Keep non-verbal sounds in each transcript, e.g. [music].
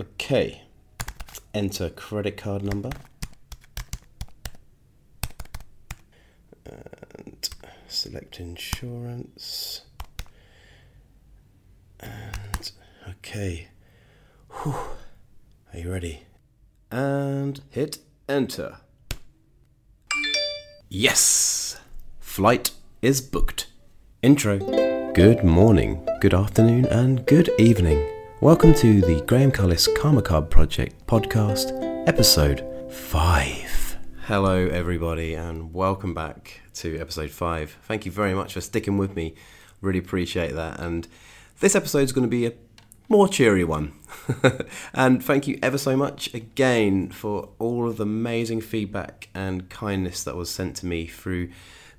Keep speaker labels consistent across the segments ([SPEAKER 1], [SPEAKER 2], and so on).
[SPEAKER 1] Okay. Enter credit card number. And select insurance. And okay. Whew. Are you ready? And hit enter. Yes! Flight is booked. Intro. Good morning, good afternoon, and good evening. Welcome to the Graham Cullis Karma Card Project podcast, episode 5. Hello, everybody, and welcome back to episode 5. Thank you very much for sticking with me. Really appreciate that. And this episode is going to be a more cheery one. [laughs] and thank you ever so much again for all of the amazing feedback and kindness that was sent to me through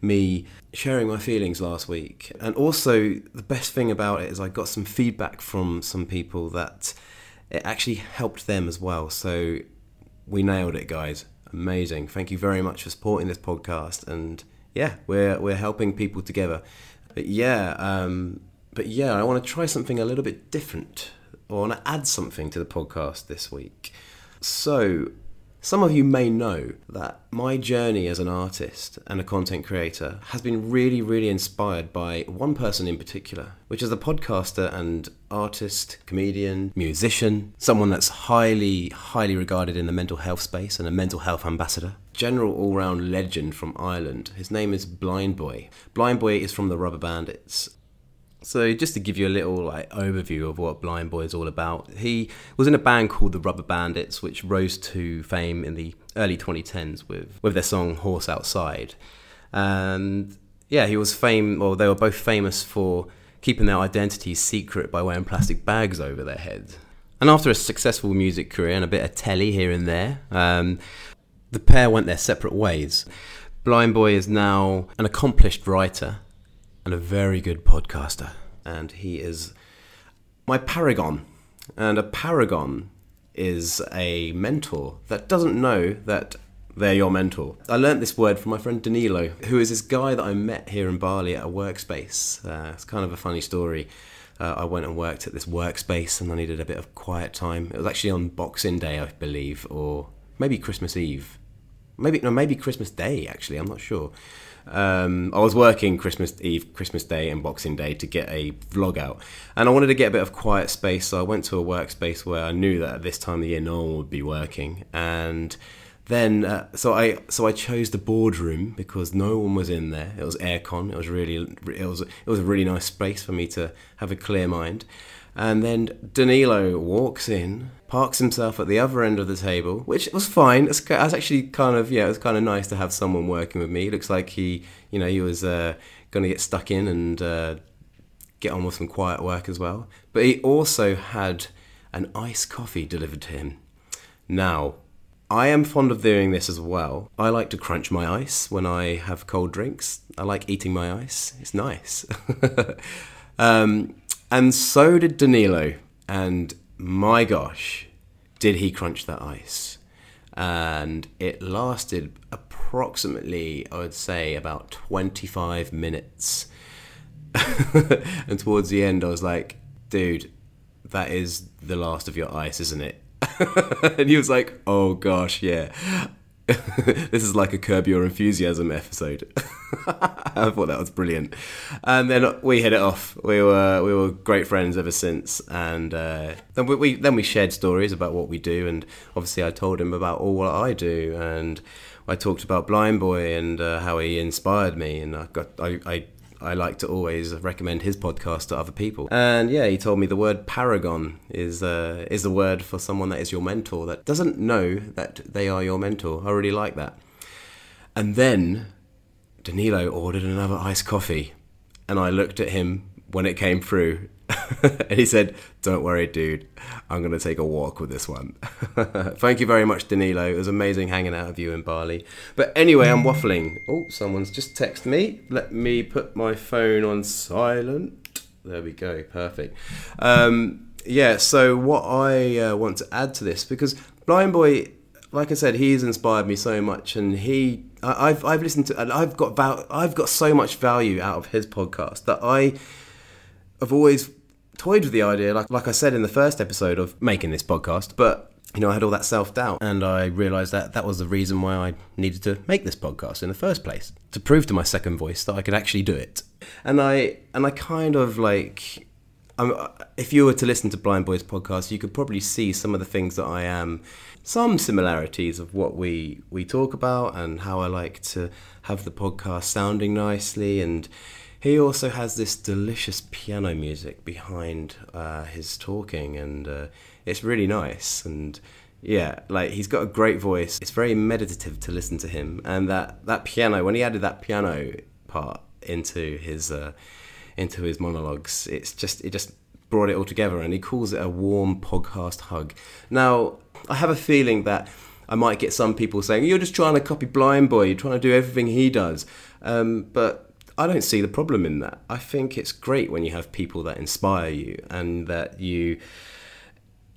[SPEAKER 1] me sharing my feelings last week. And also, the best thing about it is I got some feedback from some people that it actually helped them as well. So we nailed it, guys. Amazing. Thank you very much for supporting this podcast. And yeah, we're, we're helping people together. But yeah, um, but yeah, I want to try something a little bit different. I want to add something to the podcast this week. So some of you may know that my journey as an artist and a content creator has been really, really inspired by one person in particular, which is a podcaster and artist, comedian, musician, someone that's highly, highly regarded in the mental health space and a mental health ambassador. General all round legend from Ireland. His name is Blindboy. Blind Boy is from the Rubberbandits so just to give you a little like overview of what Blindboy is all about, he was in a band called the Rubberbandits, which rose to fame in the early 2010s with with their song "Horse Outside," and yeah, he was fame. Well, they were both famous for keeping their identities secret by wearing plastic bags over their heads. And after a successful music career and a bit of telly here and there, um, the pair went their separate ways. Blindboy is now an accomplished writer and a very good podcaster. And he is my paragon. And a paragon is a mentor that doesn't know that they're your mentor. I learnt this word from my friend Danilo, who is this guy that I met here in Bali at a workspace. Uh, it's kind of a funny story. Uh, I went and worked at this workspace and I needed a bit of quiet time. It was actually on Boxing Day, I believe, or maybe Christmas Eve. Maybe no, maybe Christmas Day. Actually, I'm not sure. Um, I was working Christmas Eve, Christmas Day, and Boxing Day to get a vlog out, and I wanted to get a bit of quiet space. So I went to a workspace where I knew that at this time of year no one would be working, and then uh, so I so I chose the boardroom because no one was in there. It was aircon. It was really it was it was a really nice space for me to have a clear mind. And then Danilo walks in, parks himself at the other end of the table, which was fine. It's, was actually kind of yeah, it was kind of nice to have someone working with me. It looks like he, you know, he was uh, going to get stuck in and uh, get on with some quiet work as well. But he also had an iced coffee delivered to him. Now, I am fond of doing this as well. I like to crunch my ice when I have cold drinks. I like eating my ice. It's nice. [laughs] um, and so did Danilo. And my gosh, did he crunch that ice. And it lasted approximately, I would say, about 25 minutes. [laughs] and towards the end, I was like, dude, that is the last of your ice, isn't it? [laughs] and he was like, oh gosh, yeah. [laughs] this is like a Curb Your Enthusiasm episode. [laughs] I thought that was brilliant. And then we hit it off. We were we were great friends ever since. And uh, then we, we, then we shared stories about what we do. And obviously, I told him about all what I do. And I talked about Blindboy and uh, how he inspired me. And I got I, I I like to always recommend his podcast to other people. And yeah, he told me the word paragon is uh, is the word for someone that is your mentor that doesn't know that they are your mentor. I really like that. And then Danilo ordered another iced coffee, and I looked at him when it came through, [laughs] and he said, "Don't worry, dude. I'm going to take a walk with this one." [laughs] Thank you very much, Danilo. It was amazing hanging out with you in Bali. But anyway, I'm waffling. Oh, someone's just texted me. Let me put my phone on silent. There we go. Perfect. Um, yeah. So what I uh, want to add to this because Blindboy, like I said, he's inspired me so much, and he. I've I've listened to I've got val- I've got so much value out of his podcast that I have always toyed with the idea, like like I said in the first episode of making this podcast, but you know, I had all that self doubt, and I realized that that was the reason why I needed to make this podcast in the first place to prove to my second voice that I could actually do it. And I and I kind of like, I'm, if you were to listen to Blindboys podcast, you could probably see some of the things that I am, some similarities of what we we talk about and how I like to have the podcast sounding nicely and. He also has this delicious piano music behind uh, his talking, and uh, it's really nice. And yeah like he's got a great voice. It's very meditative to listen to him. And that that piano when he added that piano part into his uh, into his monologues it's just it just brought it all together and he calls it a warm podcast hug. Now i have a feeling that i might get some people saying you're just trying to copy Blindboy. You're trying to do everything he does. Um, but I don't see the problem in that. I think it's great when you have people that inspire you and that you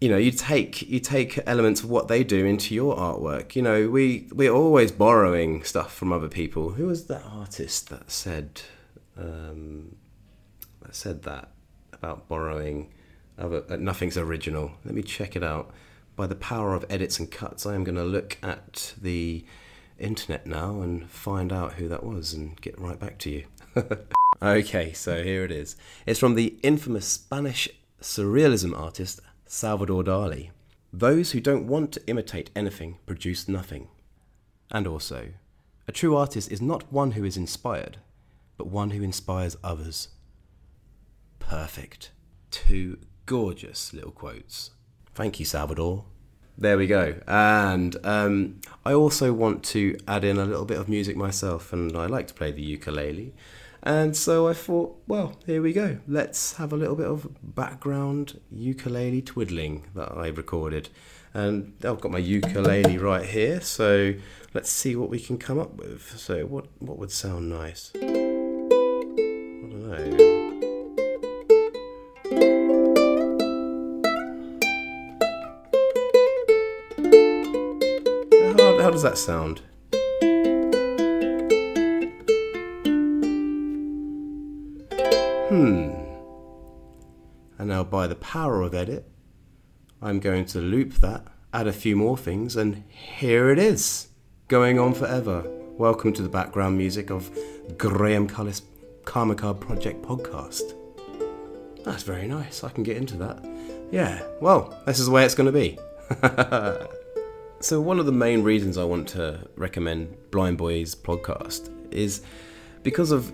[SPEAKER 1] you know you take you take elements of what they do into your artwork. You know we we're always borrowing stuff from other people. Who was that artist that said um, that said that about borrowing other uh, nothing's original? Let me check it out. By the power of edits and cuts i am going to look at the internet now and find out who that was and get right back to you [laughs] okay so here it is it's from the infamous spanish surrealism artist Salvador Dali. Those who don't want to imitate anything produce nothing. And also, a true artist is not one who is inspired, but one who inspires others. Perfect. Two gorgeous little quotes. Thank you, Salvador. There we go. And um, I also want to add in a little bit of music myself, and I like to play the ukulele. And so I thought, well, here we go. Let's have a little bit of background ukulele twiddling that I recorded. And I've got my ukulele right here, so let's see what we can come up with. So, what, what would sound nice? I don't know. How, how does that sound? Hmm. And now by the power of edit, I'm going to loop that, add a few more things, and here it is, going on forever. Welcome to the background music of Graham Cullis Karma Card Project podcast. That's very nice. I can get into that. Yeah, well, this is the way it's going to be. [laughs] so, one of the main reasons I want to recommend Blindboys podcast is because of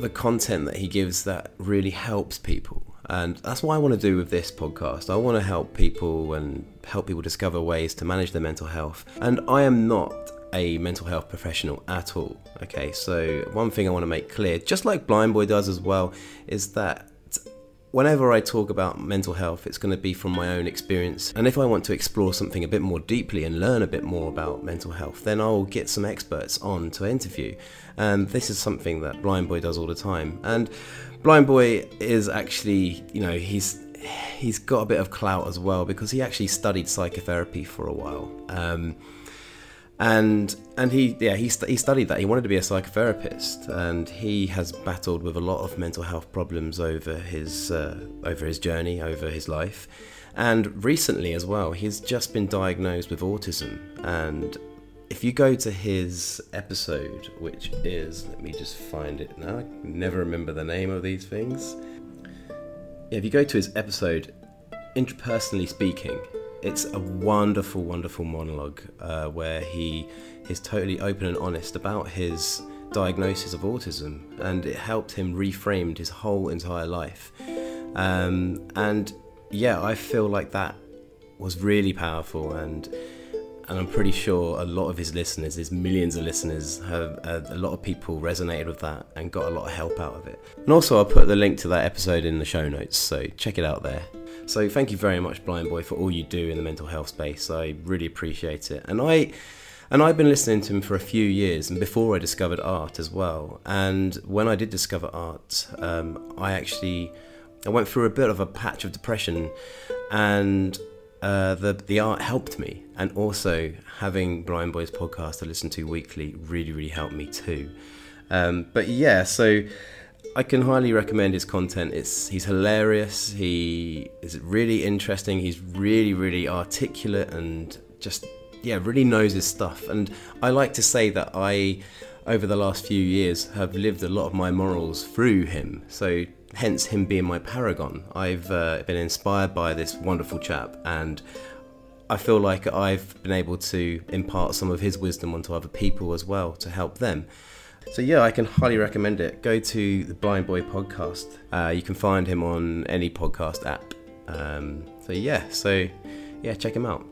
[SPEAKER 1] the content that he gives that really helps people. And that's what I want to do with this podcast. I want to help people and help people discover ways to manage their mental health. And I am not a mental health professional at all. Okay, so one thing I want to make clear, just like Blindboy does as well, is that whenever I talk about mental health, it's going to be from my own experience. And if I want to explore something a bit more deeply and learn a bit more about mental health, then I'll get some experts on to interview. And this is something that Blindboy does all the time. And Blindboy is actually, you know, he's he's got a bit of clout as well because he actually studied psychotherapy for a while. Um, and and he yeah he, st- he studied that. He wanted to be a psychotherapist. And he has battled with a lot of mental health problems over his uh, over his journey over his life. And recently as well he's just been diagnosed with autism. And if you go to his episode which is let me just find it now. I never remember the name of these things. If you go to his episode interpersonally speaking it's a wonderful, wonderful monologue uh, where he is totally open and honest about his diagnosis of autism, and it helped him reframe his whole entire life. Um, and yeah, I feel like that was really powerful, and and I'm pretty sure a lot of his listeners, his millions of listeners, have uh, a lot of people resonated with that and got a lot of help out of it. And also, I'll put the link to that episode in the show notes, so check it out there. So thank you very much, Blindboy, for all you do in the mental health space. I really appreciate it. And I and I've been listening to him for a few years, and before I discovered art as well. And when I did discover art, um, I actually I went through a bit of a patch of depression, and uh, the the art helped me, and also having Blindboys podcast to listen to weekly really really helped me too. Um, but yeah, so I can highly recommend his content. It's he's hilarious. He is really interesting. He's really really articulate and just yeah really knows his stuff. And I like to say that I over the last few years have lived a lot of my morals through him. So hence him being my paragon. I've uh, been inspired by this wonderful chap and. I feel like I've been able to impart some of his wisdom onto other people as well to help them. So yeah, I can highly recommend it. Go to the Blindboy podcast. Uh, you can find him on any podcast app. Um, so yeah, so yeah, check him out.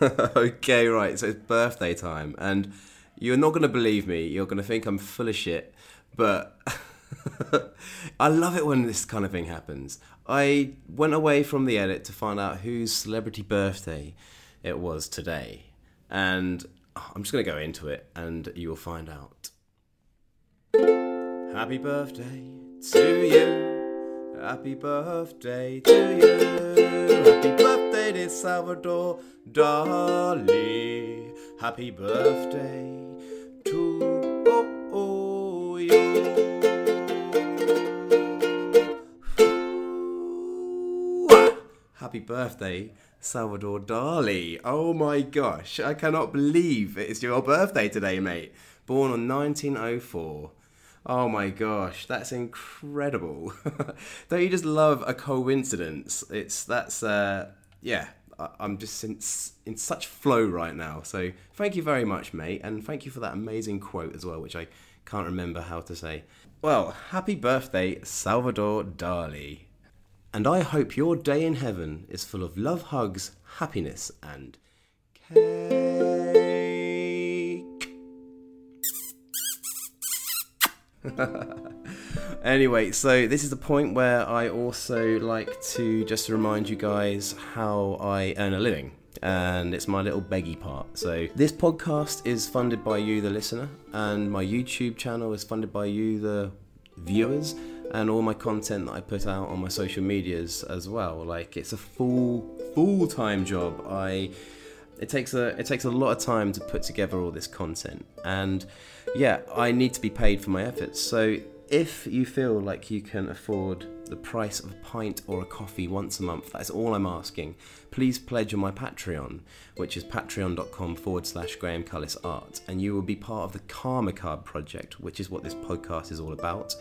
[SPEAKER 1] [laughs] okay, right. So it's birthday time, and you're not gonna believe me. You're gonna think I'm full of shit, but [laughs] I love it when this kind of thing happens. I went away from the edit to find out whose celebrity birthday it was today, and I'm just going to go into it and you will find out. Happy birthday to you. Happy birthday to you. Happy birthday to Salvador Dali. Happy birthday Happy birthday Salvador Dali. Oh my gosh, I cannot believe it's your birthday today, mate. Born on 1904. Oh my gosh, that's incredible. [laughs] Don't you just love a coincidence? It's that's uh yeah, I'm just in, in such flow right now. So thank you very much, mate, and thank you for that amazing quote as well, which I can't remember how to say. Well, happy birthday, Salvador Dali and I hope your day in heaven is full of love, hugs, happiness, and cake. [laughs] anyway, so this is the point where I also like to just remind you guys how I earn a living. And it's my little beggy part. So, this podcast is funded by you, the listener, and my YouTube channel is funded by you, the viewers and all my content that I put out on my social medias as well. Like it's a full full time job. I it takes a it takes a lot of time to put together all this content, and yeah, I need to be paid for my efforts. So if you feel like you can afford the price of a pint or a coffee once a month, that's all I'm asking. Please pledge on my Patreon, which is patreon.com forward slash Graham Cullis Art, and you will be part of the Karma Card project, which is what this podcast is all about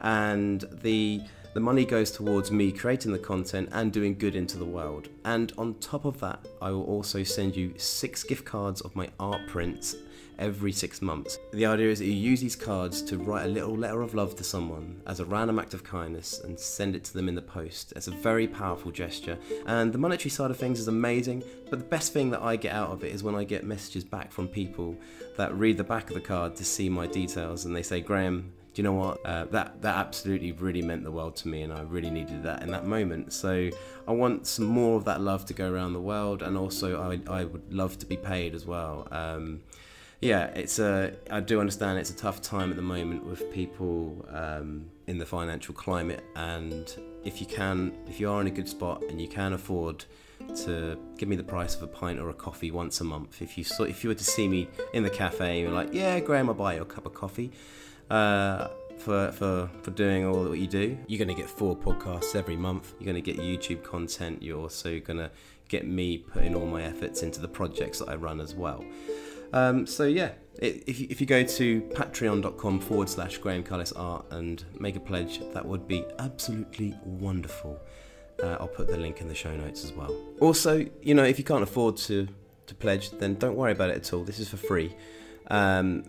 [SPEAKER 1] and the the money goes towards me creating the content and doing good into the world. And on top of that, I will also send you six gift cards of my art prints every six months. The idea is that you use these cards to write a little letter of love to someone as a random act of kindness and send it to them in the post. It's a very powerful gesture, and the monetary side of things is amazing. But the best thing that I get out of it is when I get messages back from people that read the back of the card to see my details and they say, Graham, do you know what? Uh, that that absolutely really meant the world to me, and I really needed that in that moment. So I want some more of that love to go around the world, and also I I would love to be paid as well. Um, yeah, it's a. I do understand it's a tough time at the moment with people um, in the financial climate, and if you can, if you are in a good spot and you can afford to give me the price of a pint or a coffee once a month, if you saw, if you were to see me in the cafe, you're like, yeah, Graham, I'll buy you a cup of coffee uh, for, for, for doing all that you do. You're going to get four podcasts every month. You're going to get YouTube content. You're also going to get me putting all my efforts into the projects that I run as well. Um, so yeah, if you, if you go to patreon.com forward slash Graham Cullis Art and make a pledge, that would be absolutely wonderful. Uh, I'll put the link in the show notes as well. Also, you know, if you can't afford to to pledge, then don't worry about it at all. This is for free. Um,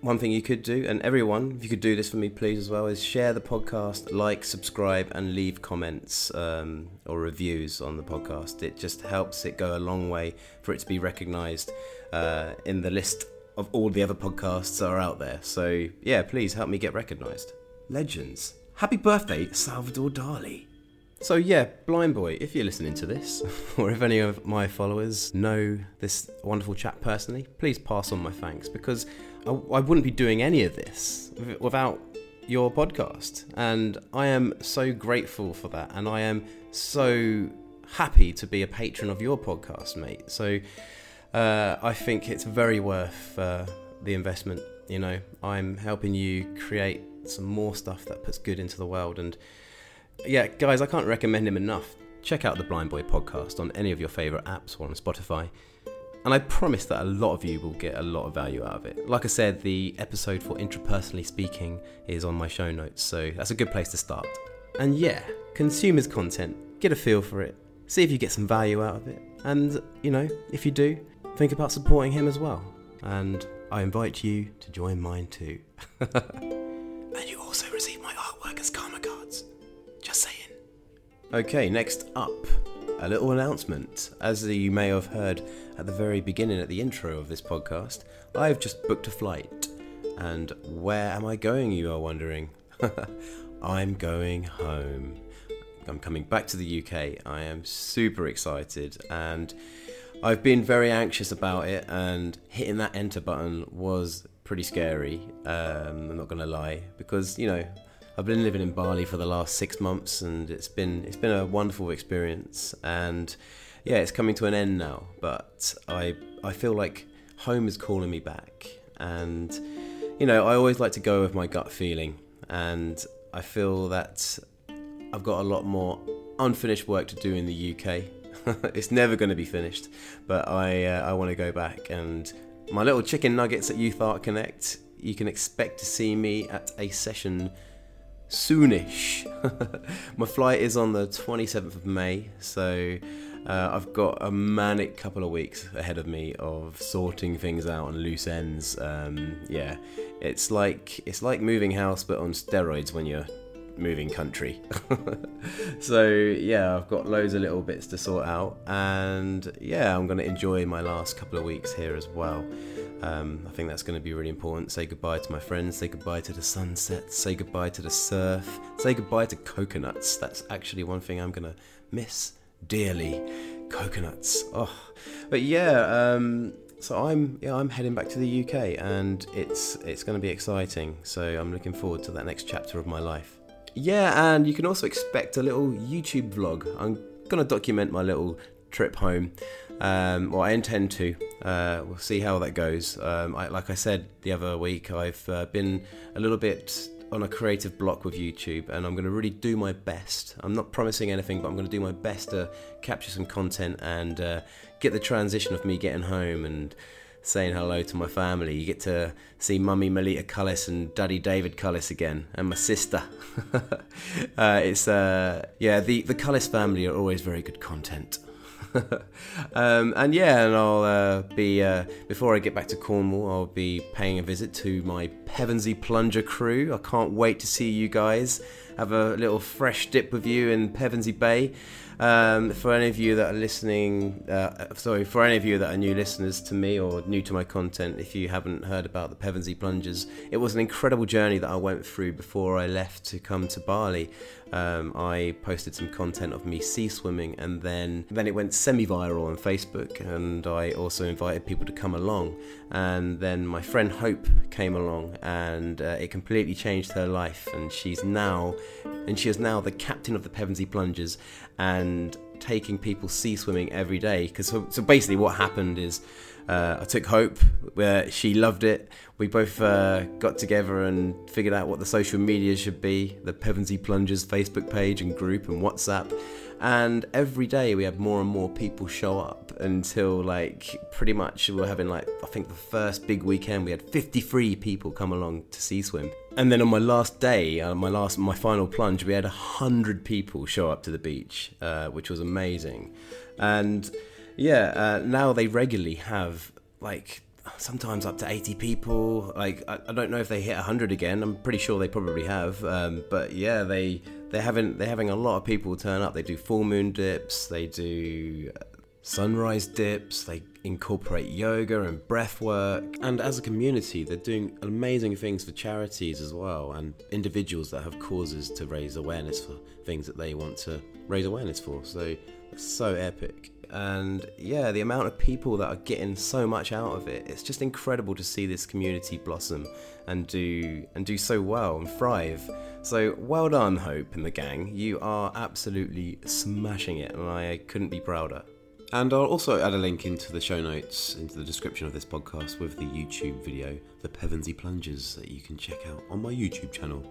[SPEAKER 1] one thing you could do, and everyone, if you could do this for me, please, as well, is share the podcast, like, subscribe, and leave comments um, or reviews on the podcast. It just helps it go a long way for it to be recognized uh, in the list of all the other podcasts that are out there. So, yeah, please help me get recognized. Legends. Happy birthday, Salvador Dali. So, yeah, Blindboy, if you're listening to this, [laughs] or if any of my followers know this wonderful chap personally, please pass on my thanks because I, I wouldn't be doing any of this without your podcast. And I am so grateful for that. And I am so happy to be a patron of your podcast, mate. So uh, I think it's very worth uh, the investment You know, I'm helping you create some more stuff that puts good into the world. And yeah, guys, I can't recommend him enough. Check out the Blindboy podcast on any of your favorite apps or on Spotify. And I promise that a lot of you will get a lot of value out of it. Like I said, the episode for intrapersonally speaking is on my show notes, so that's a good place to start. And yeah, consume his content, get a feel for it, see if you get some value out of it. And, you know, if you do, think about supporting him as well. And I invite you to join mine too. [laughs] and you also receive my artwork as karma cards. Just saying. Okay, next up, a little announcement. As you may have heard at the very beginning, at the intro of this podcast, I've just booked a flight. And where am I going, you are wondering? [laughs] I'm going home. I'm coming back to the UK. I am super excited and I've been very anxious about it, and hitting that enter button was pretty scary. Um, I'm not gonna lie, because you know I've been living in Bali for the last six months, and it's been it's been a wonderful experience. And yeah, it's coming to an end now, but I I feel like home is calling me back, and you know I always like to go with my gut feeling, and I feel that I've got a lot more unfinished work to do in the UK [laughs] it's never going to be finished, but I uh, I want to go back and my little chicken nuggets at Youth Art Connect. You can expect to see me at a session soonish. [laughs] my flight is on the 27th of May, so uh, I've got a manic couple of weeks ahead of me of sorting things out on loose ends. Um, yeah, it's like it's like moving house but on steroids when you're moving country. [laughs] so yeah, I've got loads of little bits to sort out, and yeah, I'm going to enjoy my last couple of weeks here as well. Um, I think that's going to be really important. Say goodbye to my friends, say goodbye to the sunset, say goodbye to the surf, say goodbye to coconuts. That's actually one thing I'm going to miss dearly. Coconuts. Oh, but yeah. Um, so I'm yeah I'm heading back to the UK and it's it's going to be exciting. So I'm looking forward to that next chapter of my life. Yeah, and you can also expect a little YouTube vlog. I'm gonna document my little trip home. Um, well, I intend to. Uh, we'll see how that goes. Um, I, like I said the other week, I've uh, been a little bit on a creative block with YouTube, and I'm going to really do my best. I'm not promising anything, but I'm going to do my best to capture some content and uh, get the transition of me getting home and saying hello to my family. You get to see Mummy Melita Cullis and Daddy David Cullis again, and my sister. [laughs] uh, it's uh, yeah, the the Cullis family are always very good content. [laughs] um, and yeah, and I'll uh, be uh, before I get back to Cornwall, I'll be paying a visit to my Pevensey Plunger crew. I can't wait to see you guys. Have a little fresh dip with you in Pevensey Bay. Um, for any of you that are listening, uh, sorry, for any of you that are new listeners to me or new to my content, if you haven't heard about the Pevensey Plungers, it was an incredible journey that I went through before I left to come to Bali. Um, I posted some content of me sea swimming, and then then it went semi-viral on Facebook, and I also invited people to come along. And then my friend Hope came along, and uh, it completely changed her life, and she's now and she is now the captain of the Pevensey Plungers and taking people sea swimming every day. Because so, so, basically, what happened is uh, I took Hope, where she loved it. We both uh, got together and figured out what the social media should be the Pevensey Plungers Facebook page and group and WhatsApp. And every day we had more and more people show up until like pretty much we were having like I think the first big weekend we had 53 people come along to sea swim. And then on my last day, uh, my last my final plunge, we had 100 people show up to the beach, uh, which was amazing. And yeah, uh, now they regularly have like sometimes up to 80 people. Like I, I, don't know if they hit 100 again. I'm pretty sure they probably have um, but yeah they they're having they're having a lot of people turn up. They do full moon dips they do uh, sunrise dips they incorporate yoga and breath work. And as a community they're doing amazing things for charities as well and individuals that have causes to raise awareness for things that they want to raise awareness for. So it's so epic and yeah, the amount of people that are getting so much out of it, it's just incredible to see this community blossom and do and do so well and thrive. So well done, Hope and the gang. You are absolutely smashing it, and I couldn't be prouder. And I'll also add a link into the show notes, into the description of this podcast with the YouTube video, The Pevensey Plungers, that you can check out on my YouTube channel,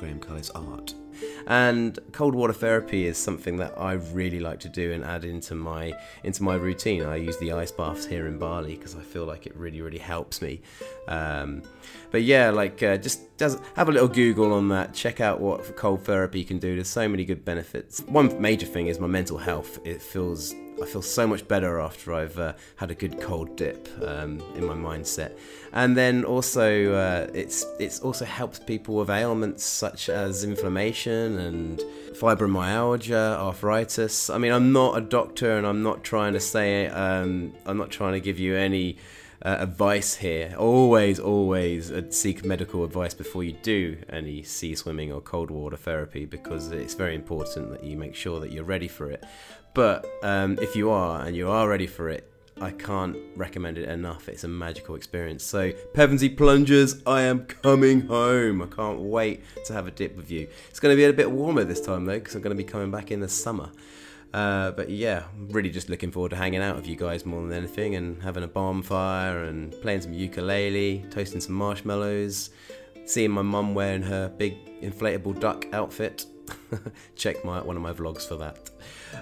[SPEAKER 1] Graham Cullis Art. And cold water therapy is something that I really like to do and add into my into my routine. I use the ice baths here in Bali because I feel like it really really helps me. Um, but yeah, like uh, just does have a little Google on that. Check out what cold therapy can do. There's so many good benefits. One major thing is my mental health. It feels I feel so much better after I've uh, had a good cold dip um, in my mindset, and then also uh, it's it's also helps people with ailments such as inflammation and fibromyalgia, arthritis. I mean, I'm not a doctor, and I'm not trying to say um, I'm not trying to give you any. Uh, advice here. Always, always uh, seek medical advice before you do any sea swimming or cold water therapy because it's very important that you make sure that you're ready for it. But um, if you are and you are ready for it, I can't recommend it enough. It's a magical experience. So, Pevensey Plungers, I am coming home. I can't wait to have a dip with you. It's going to be a bit warmer this time though, because I'm going to be coming back in the summer. Uh, but yeah, I'm really just looking forward to hanging out with you guys more than anything and having a bonfire and playing some ukulele, toasting some marshmallows, seeing my mum wearing her big inflatable duck outfit. [laughs] Check my one of my vlogs for that.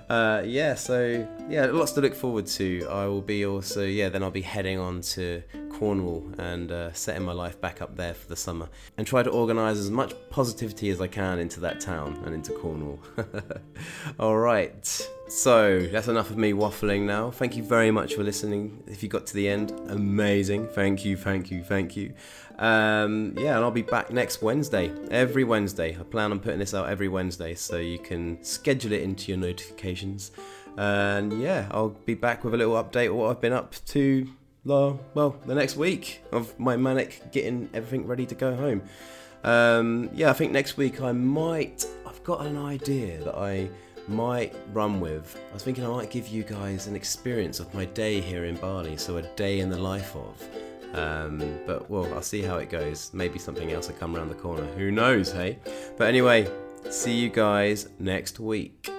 [SPEAKER 1] Uh, yeah, so yeah, lots to look forward to. I will be also yeah, then I'll be heading on to Cornwall and uh, setting my life back up there for the summer and try to organise as much positivity as I can into that town and into Cornwall. [laughs] All right, so that's enough of me waffling now. Thank you very much for listening. If you got to the end, amazing. Thank you, thank you, thank you. Um, yeah, and I'll be back next Wednesday, every Wednesday. I plan on putting this out every Wednesday, so you can schedule it into your notifications. And yeah, I'll be back with a little update of what I've been up to well, the next week of my manic getting everything ready to go home. Um, yeah, I think next week I might. I've got an idea that I might run with. I was thinking I might give you guys an experience of my day here in Bali, so a day in the life of. Um, but well, I'll see how it goes. Maybe something else will come around the corner. Who knows, hey? But anyway, see you guys next week.